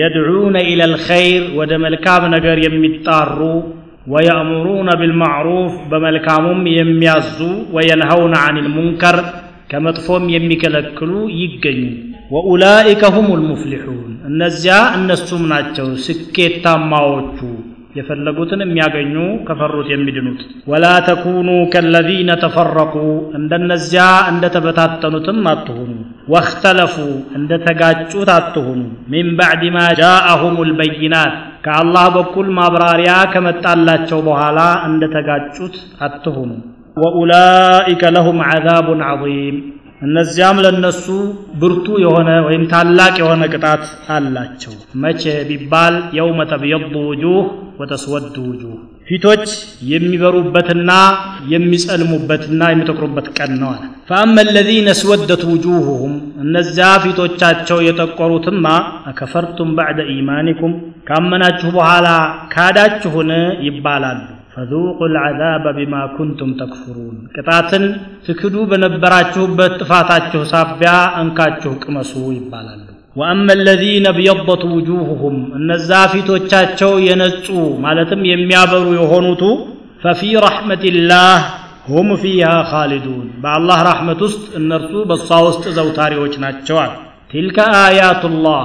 يدعون إلى الخير ودملكام نجر يمتارو ويأمرون بالمعروف بملكامهم يميازوا وينهون عن المنكر كمطفوم يمكلكلو يجنوا ወኡላኢከ ሁም ልሙፍሊሑን እነዚያ እነሱም ናቸው ስኬታማዎቹ የፈለጉትን የሚያገኙ ከፈሩት የሚድኑት ወላ ተኩኑ ከለዚነ ተፈረቁ እንደነዚያ እንደተበታተኑትም አትሁኑ ወእክተለፉ እንደተጋጩት አትሁኑ ሚን ባዕድ ማ ጃአሁም ልበይናት ከአላህ በኩል ማብራሪያ ከመጣላቸው በኋላ እንደተጋጩት አትሁኑ ወኡላኢከ ለሁም ዓዛቡን ዐዚም እነዚያም ለነሱ ብርቱ የሆነ ወይም ታላቅ የሆነ ቅጣት አላቸው። መቼ ቢባል የውመ ተብየዱ ውጁህ ወተስወዱ ውጁህ። ፊቶች የሚበሩበትና የሚጸልሙበትና የሚጠቁሩበት ቀን ነው አለ። ፈአማ አለዚነ እስወደት ውጁሁሁም እነዚያ ፊቶቻቸው የጠቆሩትማ አከፈርቱም ባዕደ ኢማኒኩም ካመናችሁ በኋላ ካዳችሁን ይባላሉ ፈذوቁ ልዓዛበ ቢማ ኩንቱም ተክፍሩን ቅጣትን ትክዱ በነበራችሁበት ጥፋታችሁ ሳቢያ እንካችሁ ቅመሱ ይባላሉ። ወአመ ለዚነ ብየበት ውጁሁሁም እነዛ ፊቶቻቸው የነጹ ማለትም የሚያበሩ የሆኑቱ ፈፊ ረሕመትላህ ሁም ፊሃ ኻሊዱን። በአላህ ራሕመት ውስጥ እነርሱ በሷ ውስጥ ዘውታሪዎች ናቸዋል ቲልከ አያቱላህ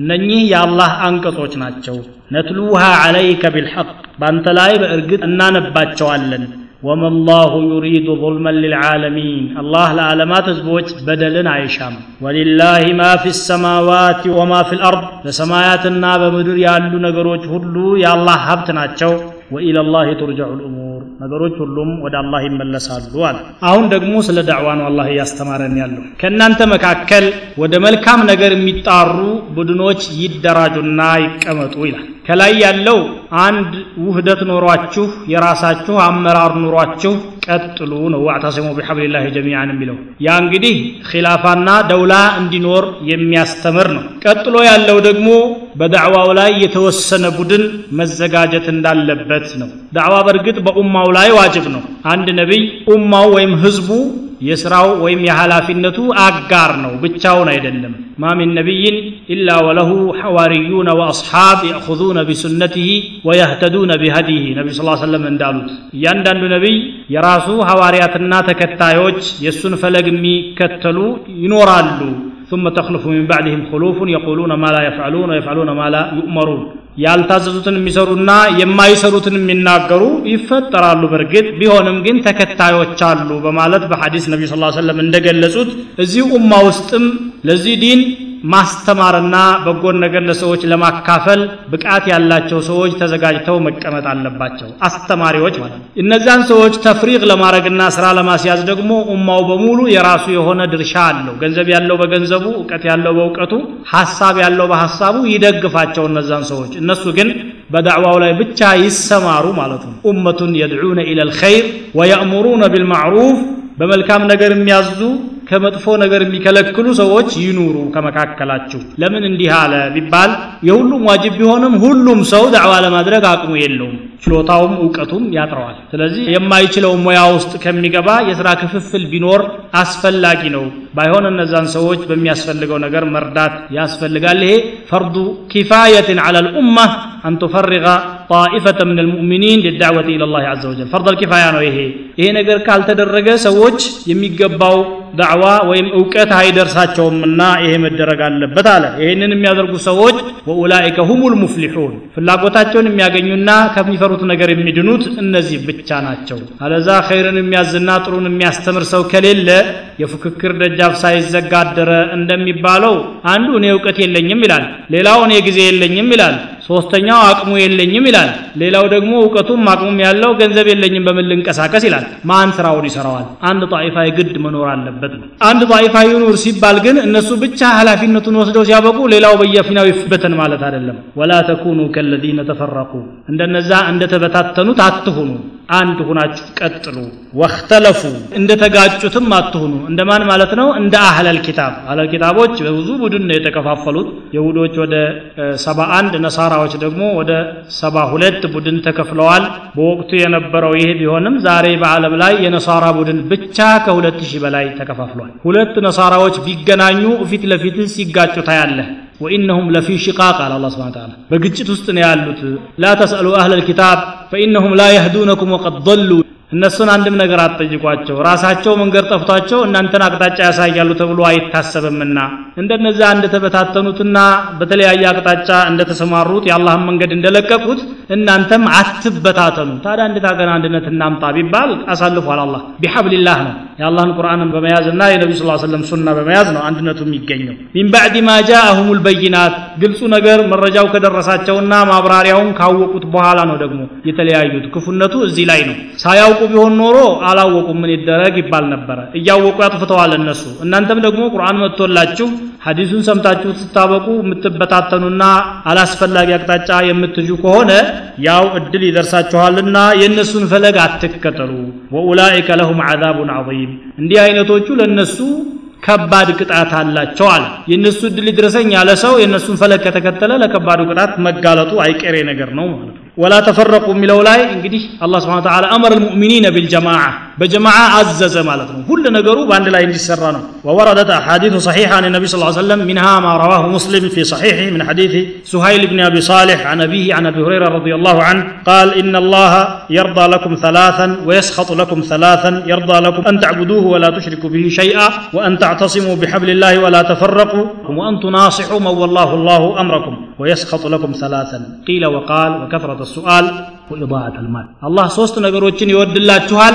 እነኚህ የአላህ አንቀጾች ናቸው። ነትሉሃ ዓለይከ ቢልሐቅ በአንተ ላይ በእርግጥ እናነባቸዋለን። ወማ ላሁ ዩሪዱ ظልመን ልልዓለሚን አላህ ለዓለማት ህዝቦች በደልን አይሻም። ወሊላህ ማ ፊ ሰማዋት ወማ ፊ ልአርድ በሰማያትና በምድር ያሉ ነገሮች ሁሉ የአላህ ሀብት ናቸው። ወኢላ ላህ ቱርጀዑ ልእሙር ነገሮች ሁሉም ወደ አላህ ይመለሳሉ አለ። አሁን ደግሞ ስለ ዳዕዋ ነው አላህ እያስተማረን ያለው። ከእናንተ መካከል ወደ መልካም ነገር የሚጣሩ ቡድኖች ይደራጁና ይቀመጡ ይላል ከላይ ያለው አንድ ውህደት ኖሯችሁ የራሳችሁ አመራር ኑሯችሁ ቀጥሉ ነው። ዋዕተሲሙ ቢሐብሊላህ ጀሚዓን የሚለው። ያ እንግዲህ ኺላፋና ደውላ እንዲኖር የሚያስተምር ነው። ቀጥሎ ያለው ደግሞ በዳዕዋው ላይ የተወሰነ ቡድን መዘጋጀት እንዳለበት ነው። ዳዕዋ በእርግጥ በኡማው ላይ ዋጅብ ነው። አንድ ነቢይ ኡማው ወይም ህዝቡ የስራው ወይም የኃላፊነቱ አጋር ነው ብቻውን አይደለም ማ ሚን ነቢይን ኢላ ወለሁ ሐዋርዩነ ወአስሓብ የእኹዙነ ቢሱነትህ ወየህተዱነ ቢሀዲህ ነቢ ስ ሰለም እንዳሉት እያንዳንዱ ነቢይ የራሱ ሐዋርያትና ተከታዮች የእሱን ፈለግ የሚከተሉ ይኖራሉ ثم تخلف من بعدهم خلوف يقولون ما لا يفعلون ويفعلون ما لا يؤمرون ያልታዘዙትን የሚሰሩና የማይሰሩትን የሚናገሩ ይፈጠራሉ። በእርግጥ ቢሆንም ግን ተከታዮች አሉ በማለት በሐዲስ ነቢ ስ ሰለም እንደገለጹት እዚህ ኡማ ውስጥም ለዚህ ዲን ማስተማርና በጎን ነገር ለሰዎች ለማካፈል ብቃት ያላቸው ሰዎች ተዘጋጅተው መቀመጥ አለባቸው። አስተማሪዎች ማለት ነው። እነዚያን ሰዎች ተፍሪቅ ለማድረግና ስራ ለማስያዝ ደግሞ ኡማው በሙሉ የራሱ የሆነ ድርሻ አለው። ገንዘብ ያለው በገንዘቡ እውቀት ያለው በእውቀቱ ሀሳብ ያለው በሀሳቡ ይደግፋቸው እነዛን ሰዎች። እነሱ ግን በዳዕዋው ላይ ብቻ ይሰማሩ ማለት ነው። ኡመቱን የድዑነ ኢለ ልኸይር ወየእሙሩነ ቢልማዕሩፍ በመልካም ነገር የሚያዙ ከመጥፎ ነገር የሚከለክሉ ሰዎች ይኑሩ ከመካከላችሁ። ለምን እንዲህ አለ ቢባል የሁሉም ዋጅብ ቢሆንም ሁሉም ሰው ዳዕዋ ለማድረግ አቅሙ የለውም። ችሎታውም እውቀቱም ያጥረዋል። ስለዚህ የማይችለው ሙያ ውስጥ ከሚገባ የስራ ክፍፍል ቢኖር አስፈላጊ ነው። ባይሆን እነዛን ሰዎች በሚያስፈልገው ነገር መርዳት ያስፈልጋል። ይሄ ፈርዱ ኪፋየትን አላ ልኡማ أن تفرق طائفة من المؤمنين لدعوة إلى الله عز وجل فرض الكفاية ነው ይሄ. ይሄ ነገር ካልተደረገ ሰዎች የሚገባው ዳዕዋ ወይም እውቀት አይደርሳቸውምና ይሄ መደረግ አለበት አለ። ይህንን የሚያደርጉ ሰዎች وأولئك هم المفلحون ፍላጎታቸውን የሚያገኙና ከሚፈሩት ነገር የሚድኑት እነዚህ ብቻ ናቸው። አለዛ ኸይርን የሚያዝና ጥሩን የሚያስተምር ሰው ከሌለ የፉክክር ደጃፍ ሳይዘጋ አደረ እንደሚባለው አንዱ እኔ እውቀት የለኝም ይላል ሌላው እኔ ጊዜ የለኝም ይላል ሶስተኛው አቅሙ የለኝም ይላል። ሌላው ደግሞ እውቀቱም አቅሙም ያለው ገንዘብ የለኝም በምን ልንቀሳቀስ ይላል። ማን ስራውን ይሰራዋል? አንድ ጣይፋ የግድ መኖር አለበት ነው። አንድ ጣይፋ ይኑር ሲባል ግን እነሱ ብቻ ኃላፊነቱን ወስደው ሲያበቁ ሌላው በየፊናው ይፍበተን ማለት አይደለም። ወላ ተኩኑ ከለዚነ ተፈረቁ። እንደነዛ እንደተበታተኑት አትሁኑ አንድ ሁናችሁ ቀጥሉ ወክተለፉ እንደተጋጩትም አትሁኑ እንደማን ማለት ነው እንደ አህለል ኪታብ አህለል ኪታቦች በብዙ ቡድን ነው የተከፋፈሉት የሁዶች ወደ ሰባ አንድ ነሳራዎች ደግሞ ወደ ሰባ ሁለት ቡድን ተከፍለዋል በወቅቱ የነበረው ይህ ቢሆንም ዛሬ በዓለም ላይ የነሳራ ቡድን ብቻ ከሁለት ሺህ በላይ ተከፋፍሏል ሁለት ነሳራዎች ቢገናኙ ፊት ለፊት ሲጋጩ ታያለህ وإنهم لفي شقاق على الله سبحانه وتعالى بقجت وسطنا يالوت لا تسألوا أهل الكتاب ፈኢነሁም ላ የህዱነኩም ወቀድ ضሉ። እነሱን አንድም ነገር አትጠይቋቸው። ራሳቸው መንገድ ጠፍቷቸው እናንተን አቅጣጫ ያሳያሉ ተብሎ አይታሰብምና። እንደነዚያ እንደተበታተኑትና በተለያየ አቅጣጫ እንደተሰማሩት የአላህን መንገድ እንደለቀቁት እናንተም አትበታተኑ። ታዲያ እንዴት ሀገር አንድነት እናምጣ ቢባል አሳልፏል አላህ። ቢሐብልላህ ነው። የአላህን ቁርአንን በመያዝና የነቢ ስ ሰለም ሱና በመያዝ ነው አንድነቱ የሚገኘው። ሚን ባዕድ ማ ጃአሁም ልበይናት ግልጹ ነገር መረጃው ከደረሳቸውና ማብራሪያውን ካወቁት በኋላ ነው ደግሞ የተለያዩት። ክፉነቱ እዚህ ላይ ነው። ሳያውቁ ቢሆን ኖሮ አላወቁም ምን ይደረግ ይባል ነበረ። እያወቁ ያጥፍተዋል እነሱ። እናንተም ደግሞ ቁርአን መጥቶላችሁ ሐዲሱን ሰምታችሁ ስታበቁ የምትበታተኑና አላስፈላጊ አቅጣጫ የምትጁ ከሆነ ያው እድል ይደርሳችኋልና የእነሱን ፈለግ አትከተሉ። ወኡላኢከ ለሁም ዓዛቡን ዐظይም እንዲህ አይነቶቹ ለእነሱ ከባድ ቅጣት አላቸው አለ። የእነሱ እድል ይድረሰኝ ያለ ሰው የእነሱን ፈለግ ከተከተለ ለከባዱ ቅጣት መጋለጡ አይቀሬ ነገር ነው ማለት ነው ወላ ተፈረቁ የሚለው ላይ እንግዲህ አላህ ስብሐ ወተዓላ አመረ ልሙእሚኒነ ቢልጀማዓ በጀማዓ አዘዘ ማለት ነው ሁሉ ነገሩ በአንድ ላይ እንዲሰራ ነው ووردت أحاديث صحيحة عن النبي صلى الله عليه وسلم منها ما رواه مسلم في صحيحه من حديث سهيل بن أبي صالح عن أبيه عن أبي هريرة رضي الله عنه قال إن الله يرضى لكم ثلاثا ويسخط لكم ثلاثا يرضى لكم أن تعبدوه ولا تشركوا به شيئا وأن تعتصموا بحبل الله ولا تفرقوا وأن تناصحوا من والله الله أمركم ويسخط لكم ثلاثا قيل وقال وكثرة ወሱአል ወኢዳአት አልማል አላህ ሶስት ነገሮችን ይወድላችኋል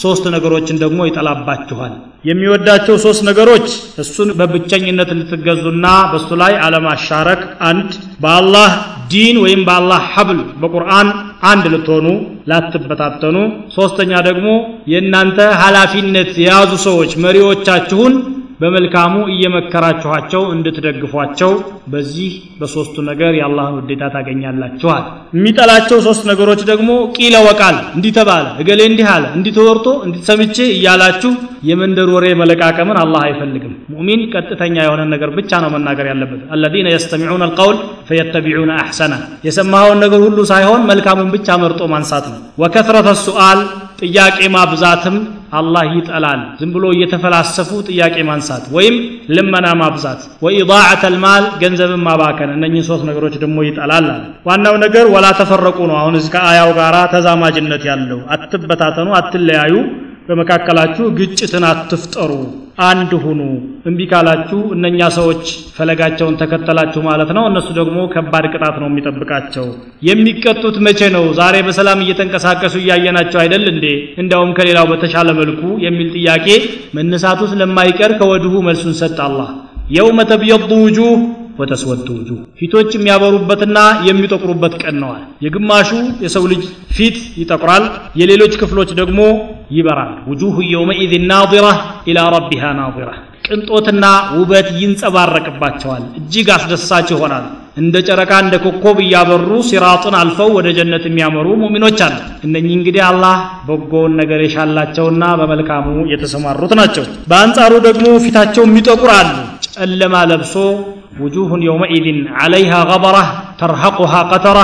ሶስት ነገሮችን ደግሞ ይጠላባችኋል። የሚወዳቸው ሶስት ነገሮች እሱን በብቸኝነት ልትገዙና በእሱ ላይ አለማሻረክ አንድ በአላህ ዲን ወይም በአላህ ሀብል በቁርአን አንድ ልትሆኑ ላትበታተኑ። ሶስተኛ ደግሞ የእናንተ ኃላፊነት የያዙ ሰዎች መሪዎቻችሁን በመልካሙ እየመከራችኋቸው እንድትደግፏቸው በዚህ በሶስቱ ነገር የአላህን ውዴታ ታገኛላችኋል። የሚጠላቸው ሶስት ነገሮች ደግሞ ቂለ ወቃል እንዲህ ተባለ እገሌ እንዲህ አለ እንዲህ ተወርቶ ሰምቼ እያላችሁ የመንደር ወሬ መለቃቀምን አላህ አይፈልግም። ሙእሚን ቀጥተኛ የሆነ ነገር ብቻ ነው መናገር ያለበት። አለዚነ የስተሚዑነ አልቀውል ፈየተቢዑነ አሕሰና የሰማኸውን ነገር ሁሉ ሳይሆን መልካሙን ብቻ መርጦ ማንሳት ነው። ወከትረተ ሱአል ጥያቄ ማብዛትም አላህ ይጠላል። ዝም ብሎ እየተፈላሰፉ ጥያቄ ማንሳት ወይም ልመና ማብዛት ወኢዳዓት አልማል ገንዘብን ማባከን እነኚህ ሶስት ነገሮች ደግሞ ይጠላል ዋናው ነገር ወላ ተፈረቁ ነው። አሁን እስከ አያው ጋራ ተዛማጅነት ያለው። አትበታተኑ አትለያዩ በመካከላችሁ ግጭትን አትፍጠሩ አንድ ሁኑ። እምቢ ካላችሁ እነኛ ሰዎች ፈለጋቸውን ተከተላችሁ ማለት ነው። እነሱ ደግሞ ከባድ ቅጣት ነው የሚጠብቃቸው። የሚቀጡት መቼ ነው? ዛሬ በሰላም እየተንቀሳቀሱ እያየናቸው አይደል እንዴ? እንዲያውም ከሌላው በተሻለ መልኩ የሚል ጥያቄ መነሳቱ ስለማይቀር ከወዲሁ መልሱን ሰጥ አላህ። የውመ ተብየዱ ውጁህ ወተስወዱ ውጁህ። ፊቶች የሚያበሩበትና የሚጠቁሩበት ቀን ነዋል። የግማሹ የሰው ልጅ ፊት ይጠቁራል የሌሎች ክፍሎች ደግሞ ይበራል። ውጁሁ የውመኢዝን ናظራ ኢላ ረቢሃ ናظራ ቅንጦትና ውበት ይንጸባረቅባቸዋል። እጅግ አስደሳች ይሆናል። እንደ ጨረቃ እንደ ኮኮብ እያበሩ ሲራጡን አልፈው ወደ ጀነት የሚያመሩ ሙሚኖች አሉ። እነኚህ እንግዲህ አላህ በጎውን ነገር የሻላቸውና በመልካሙ የተሰማሩት ናቸው። በአንጻሩ ደግሞ ፊታቸው የሚጠቁር አሉ ጨለማ ለብሶ ውጁሁን የውመኢዝን ዓለይሃ ገበራ ተርሐቁሃ ቀተራ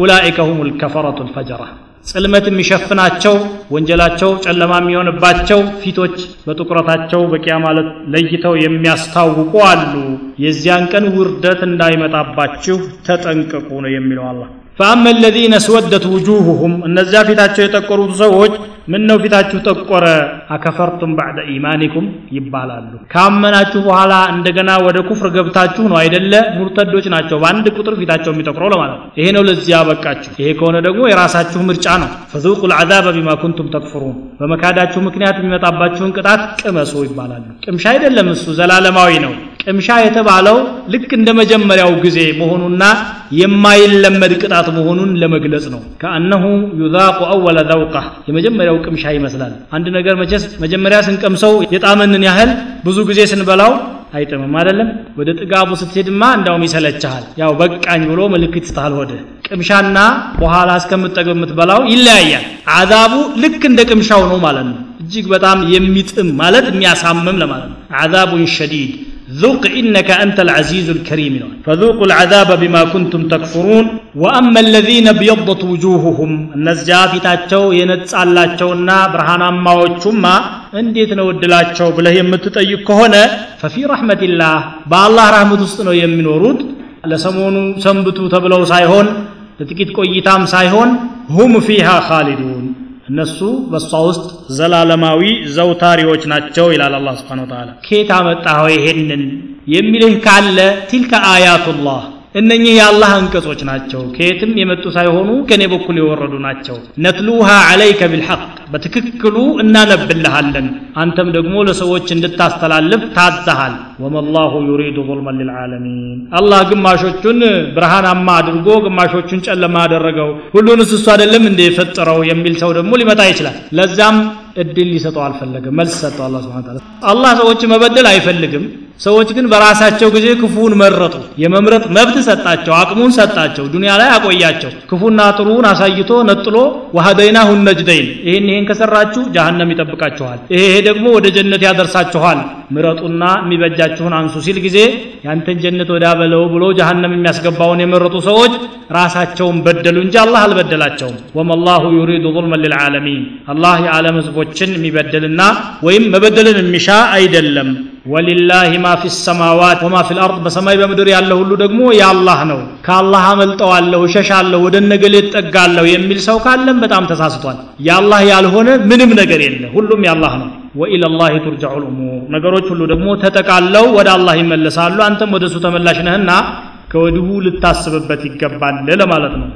ኡላኢከ ሁም ልከፈረቱ ልፈጀራ ጽልመት የሚሸፍናቸው ወንጀላቸው ጨለማ የሚሆንባቸው ፊቶች በጥቁረታቸው በቂያ ማለት ለይተው የሚያስታውቁ አሉ። የዚያን ቀን ውርደት እንዳይመጣባችሁ ተጠንቀቁ ነው የሚለው አላህ فأما الذين اسودت وجوههم እነዚያ ፊታቸው የጠቆሩት ሰዎች ምን ነው ፊታችሁ ጠቆረ አከፈርቱም ባዕደ ኢማኒኩም ይባላሉ ካመናችሁ በኋላ እንደገና ወደ ኩፍር ገብታችሁ ነው አይደለ ሙርተዶች ናቸው በአንድ ቁጥር ፊታቸው የሚጠቁረው ለማለት ይሄ ነው ለዚህ ያበቃችሁ ይሄ ከሆነ ደግሞ የራሳችሁ ምርጫ ነው ፈዙቁ ልዓዛበ ቢማ ኩንቱም ተክፍሩን በመካዳችሁ ምክንያት የሚመጣባችሁን ቅጣት ቅመሱ ይባላሉ ቅምሻ አይደለም እሱ ዘላለማዊ ነው ቅምሻ የተባለው ልክ እንደ መጀመሪያው ጊዜ መሆኑና የማይለመድ ቅጣት መሆኑን ለመግለጽ ነው። ከአነሁ ዩዛቁ አወለ ዘውቃ የመጀመሪያው ቅምሻ ይመስላል። አንድ ነገር መቼስ መጀመሪያ ስንቀምሰው የጣመንን ያህል ብዙ ጊዜ ስንበላው አይጥምም አይደለም? ወደ ጥጋቡ ስትሄድማ እንዳውም ይሰለችሃል። ያው በቃኝ ብሎ ምልክት ይስታል ወደ ቅምሻና በኋላ እስከምጠግብ የምትበላው ይለያያል። አዛቡ ልክ እንደ ቅምሻው ነው ማለት ነው። እጅግ በጣም የሚጥም ማለት የሚያሳምም ለማለት ነው። አዛቡን ሸዲድ ذق إنك أنت العزيز الكريم فذوقوا العذاب بما كنتم تكفرون وأما الذين ابيضت وجوههم النزجا في تاتشو ينتس على تشونا برهانا ما وچما እንዴት ነው እድላቸው ብለህ የምትጠይቅ ከሆነ ፈፊ ረሕመቲላህ በአላህ ረህመት ውስጥ ነው የሚኖሩት ለሰሞኑ ሰንብቱ ተብለው ሳይሆን ለጥቂት ቆይታም ሳይሆን ሁም ፊሃ ካሊዱን እነሱ በእሷ ውስጥ ዘላለማዊ ዘውታሪዎች ናቸው ይላል አላህ ስብሓን ወተዓላ ኬት አመጣኸው ይሄንን የሚልህ ካለ ቲልከ አያቱላህ እነኚህ የአላህ አንቀጾች ናቸው። ከየትም የመጡ ሳይሆኑ ከኔ በኩል የወረዱ ናቸው። ነትሉሃ አለይከ ቢልሐቅ በትክክሉ እናነብልሃለን። አንተም ደግሞ ለሰዎች እንድታስተላልፍ ታዛሃል ወመላሁ ዩሪዱ ظልመን ልልዓለሚን አላህ ግማሾቹን ብርሃናማ አድርጎ ግማሾቹን ጨለማ አደረገው። ሁሉንስ እሱ አይደለም እንደ የፈጠረው የሚል ሰው ደግሞ ሊመጣ ይችላል። ለዛም እድል ሊሰጠው አልፈለገም። መልስ ሰጠው አላ ስብን አላህ ሰዎች መበደል አይፈልግም ሰዎች ግን በራሳቸው ጊዜ ክፉን መረጡ። የመምረጥ መብት ሰጣቸው አቅሙን ሰጣቸው ዱንያ ላይ አቆያቸው። ክፉና ጥሩውን አሳይቶ ነጥሎ ወሀደይናሁ ነጅደይን ይህን ይህን ከሰራችሁ ጀሃነም ይጠብቃችኋል ይሄ ደግሞ ወደ ጀነት ያደርሳችኋል። ምረጡና የሚበጃችሁን አንሱ ሲል ጊዜ ያንተን ጀነት ወዳ በለው ብሎ ጀሃነም የሚያስገባውን የመረጡ ሰዎች ራሳቸውን በደሉ እንጂ አላህ አልበደላቸውም። ወመላሁ ዩሪዱ ظልመን ልልዓለሚን አላህ የዓለም ህዝቦችን የሚበድልና ወይም መበደልን የሚሻ አይደለም ወሊላህ ማ ፊ ሰማዋት ወማ ፊ ልአርድ በሰማይ በምድር ያለ ሁሉ ደግሞ የአላህ ነው። ከአላህ አመልጠዋለሁ እሸሻለሁ ወደ ነገሌ እጠጋለሁ የሚል ሰው ካለም በጣም ተሳስቷል። የአላህ ያልሆነ ምንም ነገር የለ ሁሉም የአላህ ነው። ወኢለላህ ቱርጃዑ ልእሙር ነገሮች ሁሉ ደግሞ ተጠቃለው ወደ አላህ ይመለሳሉ። አንተም ወደ እሱ ተመላሽ ነህና ከወዲሁ ልታስብበት ይገባል ለማለት ነው